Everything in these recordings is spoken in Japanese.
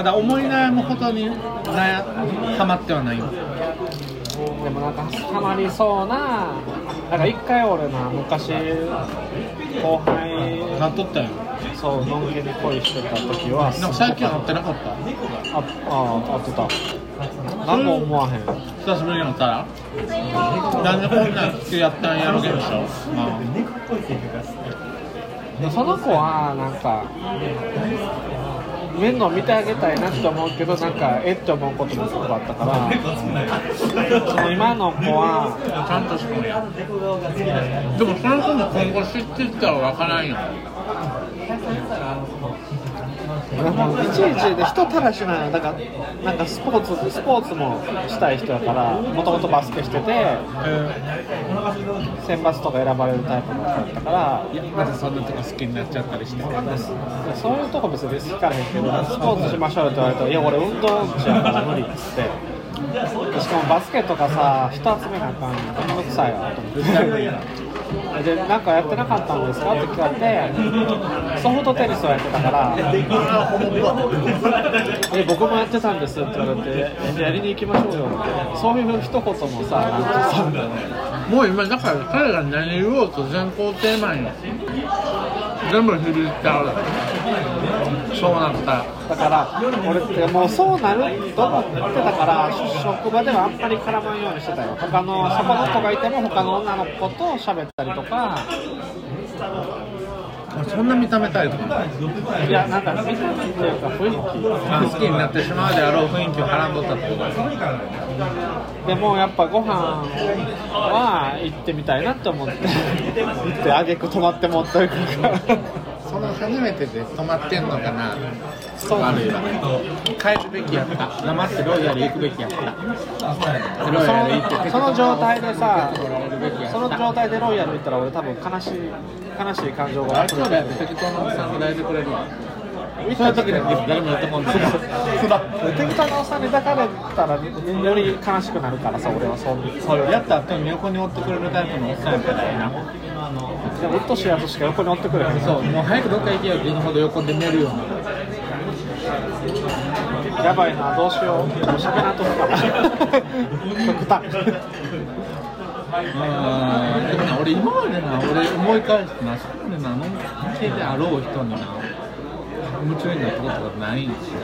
まだ思い悩むことに悩ハマってはない？よでもなんかハマりそうななんか一回俺な昔後輩なっとったよそうのんけに恋してた時はなんか最近は乗ってなかった？あああってた。何も思わへん久しぶりに乗ったら？なんでこんなん付き合ったんやろ現象までその子はなんか面倒見てあげたいなって思うけどなんかえって思うこともすごくあったからその今の子はちゃんとしてもでもその子も今後知ってったら分からんよ。いちいちで人たらしなんよだからなんかスポーツスポーツもしたい人だからもともとバスケしてて選抜とか選ばれるタイプの子だったからいやまだそんなとこ好きになっちゃったりしてそういうとこ別に好かれへんけどスポーツしましょうって言われたら「いや俺運動音痴やから無理」っつって。でしかもバスケとかさ人集めなあかんのめんどくさいわと思ってでなんかやってなかったんですか？って聞かれてソフトテニスをやってたから。え僕もやってたんですって言われてやりに行きましょうよって。そういう一言もさなんかさ。もう今だから彼が何言おうと全校テーマに全部響いちゃうそうなったらだから俺ってもうそうなると思ってたから職場ではあんまり絡まんようにしてたよ。他のそこの子がいても他の女の子と喋ったりとか。そんな見た目タイプいやなんか見た目っていうか雰囲あ好きになってしまうであろう雰囲気をはらんどったってこと気でもやっぱご飯は行ってみたいなって思って。行ってあげく泊まってもったりとかその初めてで止まってんのかな。そうなんだ。よ帰るべきやった。黙ってロイヤル行くべきやった。そロイヤル行ってのその状態でさその状態でロイヤル行ったら俺多分悲しい悲しい感情があれそうだよ適当なおっさんが抱いてくれるわ。そういう時に誰も寄ってこんと 適当なおっさんに抱かれたらより悲しくなるからさ俺はそうやった後に横に追ってくれるタイプのおっさんやったらええなでもうっとしいやつしか横に追ってくれへんそうもう早くどっか行けよって言うほど横で寝るような。やばいなどうしよう。喋らんとこかな極端。うんでもな俺今までな俺思い返してなそこまでなのんけであろう人にな。夢中になったことがないんですよ。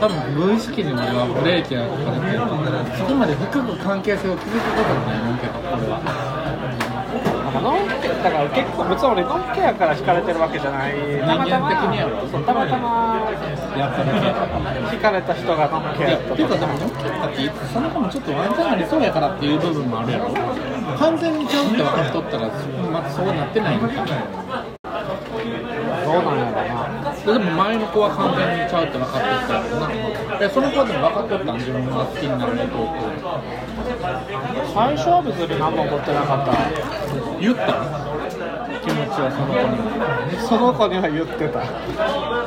多分無意識に俺はブレーキがかかれてるそこまで深く関係性を築くことがないもんけど俺はだから結構別に俺ノンケやから惹かれてるわけじゃない。たまたまそうたまたまやっぱり惹かれた人がノンケやったっていうかでもノッキーってその子もちょっとワンチャンありそうやからっていう部分もあるやろ。完全にちゃうって分かっとったらまたそうなってないのか。どうなんやろなでも前の子は完全にちゃうって分かっとったやろなえその子はでも分かっとったん自分が好きになること最初は別に何も思ってなかった。言った？気持ちはその子にその子に。は言ってた。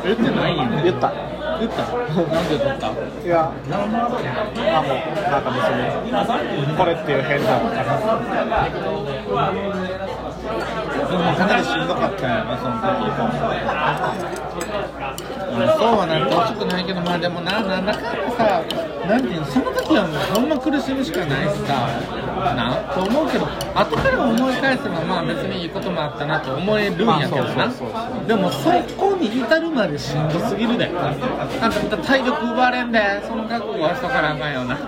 言ってないよね言った。言った。なんで言った？いやあもうなんか別にこれっていう変なでもかなりしんどかったよなその時。まあそうはなってほしくないけどまあでもななんだかんださなんていうのその時はもうほんま苦しむしかないしさなと思うけど後から思い返せばまあ別にいいこともあったなと思えるんやけどな。でもそこに至るまでしんどすぎるでな。んか体力奪われんでその覚悟はしとかなあかんよな。な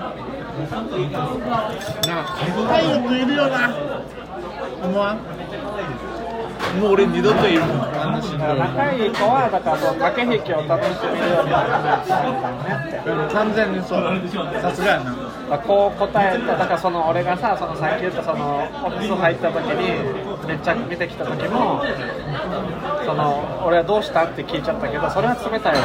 体力いるよな。思わん？もう俺二度といるもんあんなしんどい仲いい子はだからその駆け引きを楽しめるようにならないとねってうん完全にそう。さすがやなまあこう答えただからその俺がさそのさっき言ったそのオフィス入った時にめっちゃ見てきた時もその俺はどうしたって聞いちゃったけどそれは冷たいわ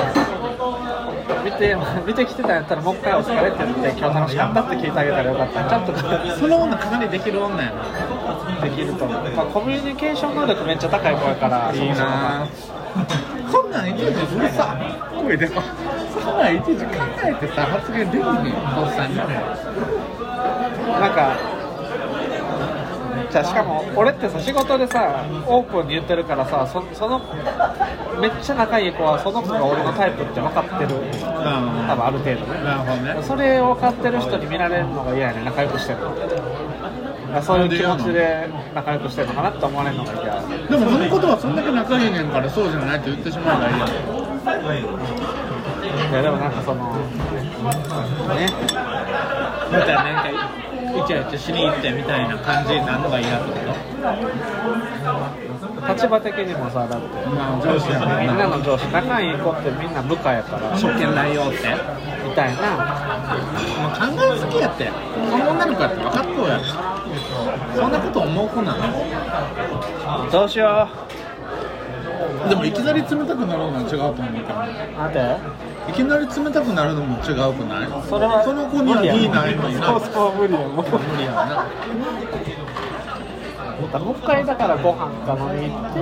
見て見てきてたんやったらもう一回お疲れって言って今日楽しかったって聞いてあげたらよかったちゃんとその女かなりできる女やなできると思う、まあ、コミュニケーション能力めっちゃ高い子やから。いいなそんなんいちいちうるさ声でかそんなんいちいち考えてさ発言できねえよおっさんになんかじゃあしかも俺ってさ仕事でさオープンに言ってるからさそそのめっちゃ仲いい子はその子が俺のタイプって分かってる。多分ある程度ね。なるほどね。それを分かってる人に見られるのが嫌やね仲良くしてるの。そういう気持ちで仲良くしてるのかなって思われるのが嫌。でもそのことはそんだけ仲いいねんからそうじゃないって言ってしまうからいいやでもなんかそのね。またなんかイチャイチャしに行ってみたいな感じになるのが嫌ってこと？立場的にもさだって。まあ上司やみんなの上司仲いい子ってみんな部下やから。職権内容って？みたいな。もう考えすぎやって。その女の子やって分かっとうや。ろそんなこと思う子なの？どうしよでもいきなり冷たくなるのは違うと思うけど。う待っていきなり冷たくなるのも違うくない？それはその子にはいいないのにな。そうそう無理やもう無理やわな。もう一回だからご飯か飲みに行って。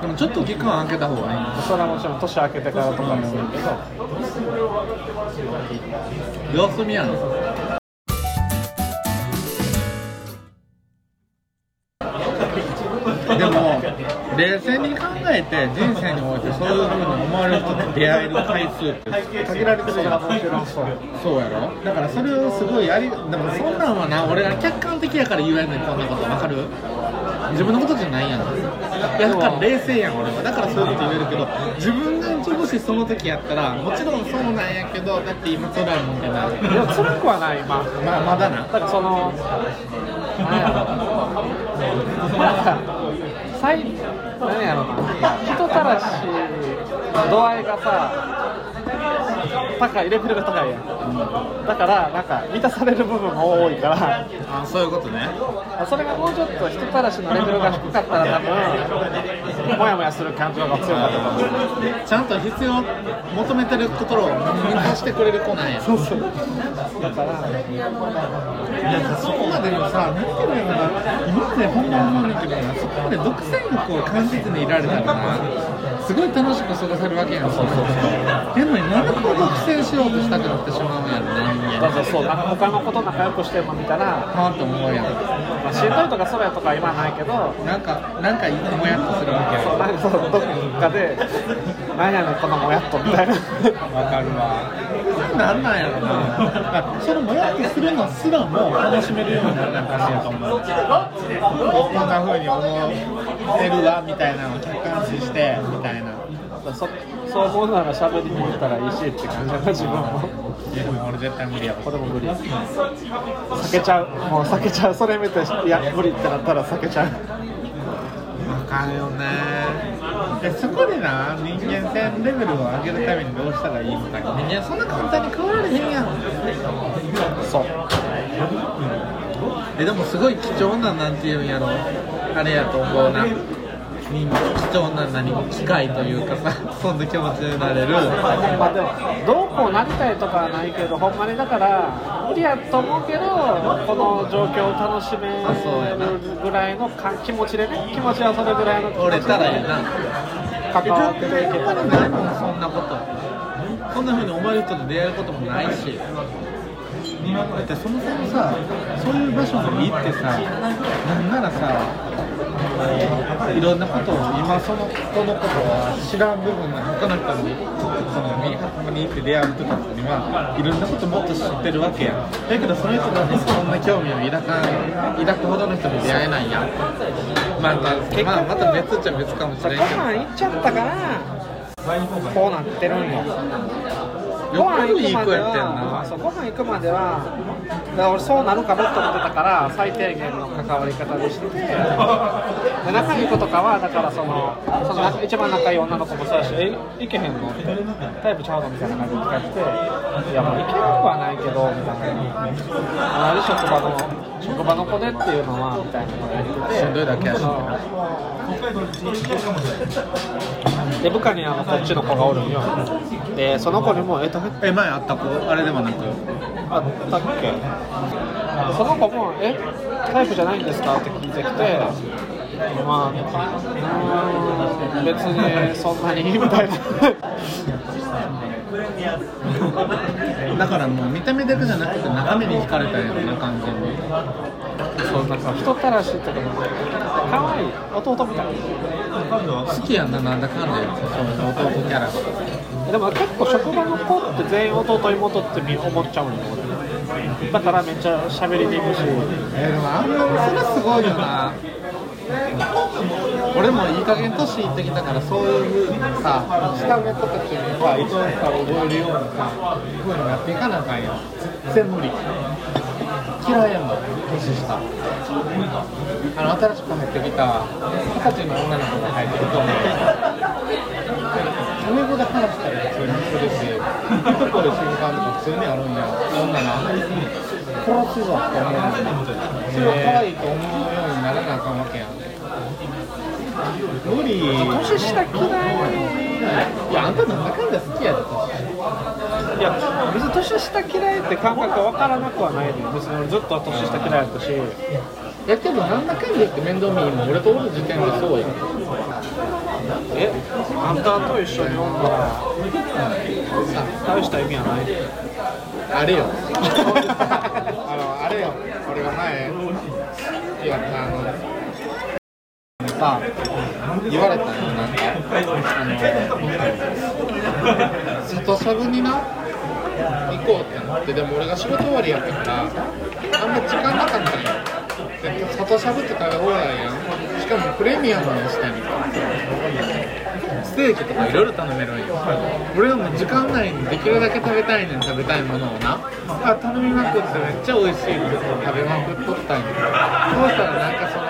でもちょっと期間空けた方がいいそれはもちろん年明けてからとかにするけど。様子見やんでも冷静に考えて人生においてそういうふうに思われる人と出会える回数って限られてるやんそうやろ？だからそれをすごいやりでもそんなんはな俺は客観的やから言えんねんこんなことわかる？自分のことじゃないやん。いやだから冷静やん俺は。だからそういうこと言えるけど自分がもしその時やったらもちろんそうなんやけどだって今辛いもんじゃない。でも辛くはないまあ。ままだな。だからそのなんやろ やろな。人たらし度合いがさ高いレベルが高いやん。だからなんか満たされる部分も多いから。あそういうことね。それがもうちょっと人たらしのレベルが低かったら多分モヤモヤする感情が強かったと思う。ちゃんと必要求めてるところを満たしてくれる子なんや。そうそうだからいやそこまでのさ、なんていうのやろな、今までほんま思うんだけどな、そこまで独占欲を感じずにいられたらな、すごい楽しく過ごせるわけやん、そうそうそう。やのに、なんでこう独占しようとしたくなってしまうんやろな、人間。だからそうなんか他の子と仲良くしてるの見たら、はぁって思うやん。まあ、しんどいとかそれとかは今はないけどなんか、なんかもやっとするわけやそうなんかそうどっかで何やねんこのもやっとみたいなわかるわ。なんなんやろな。あそのもやっとするのすらも楽しめるようになる感じやと思う。こんな風に思ってるわみたいなのを客観視してみたいな。そそう思うなら喋りに行ったらいいしって感じだな自分もいや俺絶対無理やわ。これも無理避けちゃうもう避けちゃうそれ見ていや無理ってなったら避けちゃうわかるよね。でそこでな人間性レベルを上げるためにどうしたらいいのか。人間そんな簡単に変わられへんやん。そうえでもすごい貴重ななんていうんやろあれやと思うな人貴重な何機会というかさそんな気持ちになれる。まあでもどうこうなりたいとかはないけどほんまにだから無理やと思うけどこの状況を楽しめるぐらいのか気持ちでね気持ちはそれぐらいの気持ちで折れたらいいな。関わっていけたらないもんそんなことそんな風に思える人と出会えることもないしだってそもそもさそういう場所に行ってさなんならさいろんなことを今その子のことは知らん部分が他の人にそのミーハトに行って出会う人たちにはいろんなこともっと知ってるわけやん。だけどその人たちにそんな興味を抱かん抱くほどの人に出会えないやん。まあまあ、また別っちゃ別かもしごれんけど飯行っちゃったから。こうなってるんよよっぽどいい子やってんな。そうご飯行くまではだから俺そうなるかなと思ってたから最低限の関わり方でしてて。で仲いい子とかはだからそのその一番仲いい女の子もそうやし「え行けへんの?」って「タイプちゃうの?」みたいな感じで聞かれて「いやもう行けなくはないけど」みたいな同じ職場の職場の子でっていうのはみたいなのを言ってて。しんどいだけやしで部下にあのこっちの子がおるんよ。でその子にも「えっとえ前あった子？あれではなく。あったっけ？その子も「えタイプじゃないんですか?」って聞いてきてまあ別にそんなにみたいな だからもう見た目だけじゃなくて中身に惹かれたんやろな完全にそうなんか人たらしってこと可愛い。弟みたい。好きやん。ななんだかんだ言ってそういう弟キャラ。がでも結構職場の子って全員弟妹って思っちゃうんよ俺だからめっちゃ喋りにくいし。えー、でもあんまそれすごいよな俺もいい加減年いってきたからそういうさ下目とかっていうのは愛おしさ覚えるようなさふうになっていかなあかんよ。全無理。嫌いやもん年下。あの新しく入ってきた二十歳の女の子が入ってると思う。タメ語で話したり普通にするし一言で瞬間とか普通にあるんや。女な殺すわって思う。のにそれを可愛いと思うようにならなあかんわけやん。無理年下嫌いいやあんたなんだかんだ好きやでいや別に年下嫌いって感覚は分からなくはないで別に俺ずっと年下嫌いだったしいやけどなんだかんだ言って面倒見いいもん俺とおる時点でそうやんえあんたと一緒におんだら大した意味はないあれよあのあれよ。俺が前いやあのさ言われたよなんかあの里しゃぶにな行こうってなってでも俺が仕事終わりやったからあんま時間なかったんよで里しゃぶって食べ放題やんしかもプレミアムの下にステーキとかいろいろ頼めるんよ俺はもう時間内にできるだけ食べたいねん食べたいものをなあ頼みまくってめっちゃ美味しいって食べまくっとったんよそう。したらなんかその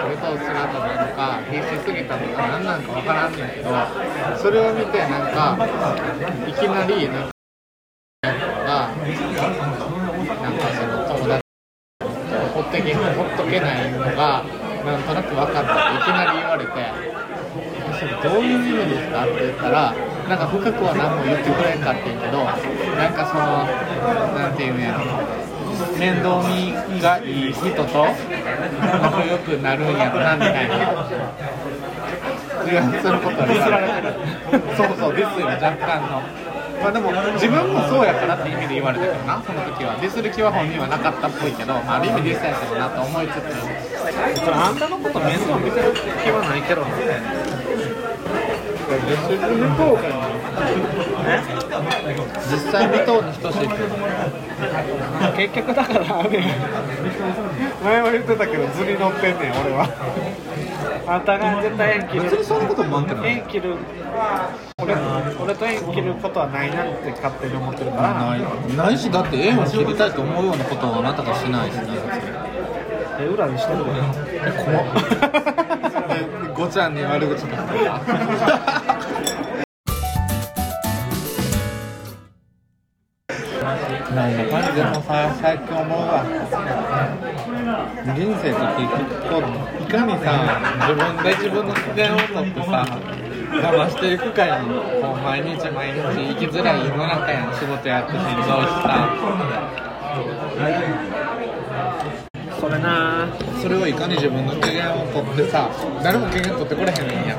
俺が必死で食べとか必死すぎたのか何なんかわからんねんけどそれを見てなんかいきなりなんかがなんかその友達ほってけほっとけないのがなんとなく分かったっていきなり言われて「それどういう意味ですか?」って言ったらなんか深くは何も言ってくれんかってんけどなんかそのなんていうんやろ面倒見がいい人と仲良くなるんやろなみたいな。そういうことはディスられてる。そうそう、ですよ、若干の。まあでも、自分もそうやからって意味で言われたけどな、その時は。ディスる気は本人はなかったっぽいけど、まあ、ある意味ディスやけどなと思いつつ。それあんたのこと面倒見てる気はないけどなディスる向こうか実際見とうに等しい。結局だからあれ前は言ってたけど図に乗ってんねん俺はあんたが絶対縁切る別にそんなこともあんてない縁切る俺俺と縁切ることはないなって勝手に思ってるからないないし、だって縁を切りたいと思うようなことはあなたがしないしな。え裏にしてるでえ、怖っ。え、ごちゃんに悪口とか。なんだかんでもさ、最近思うわ。人生って結局こう、いかにさ、自分で自分の機嫌を取ってさ、我慢していくかやん。こう毎日毎日生きづらい世の中やん。仕事やってしんどいしさ。それなそれをいかに自分の機嫌を取ってさ誰も機嫌取ってこれへんねんやん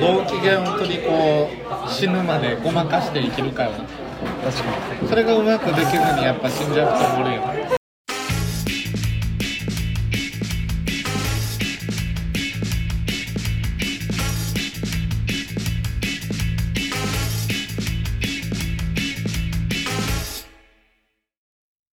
どう機嫌を取りこう死ぬまでごまかして生きるかよ。な確かに。それがうまくできずにやっぱ死んじゃう人もおるよ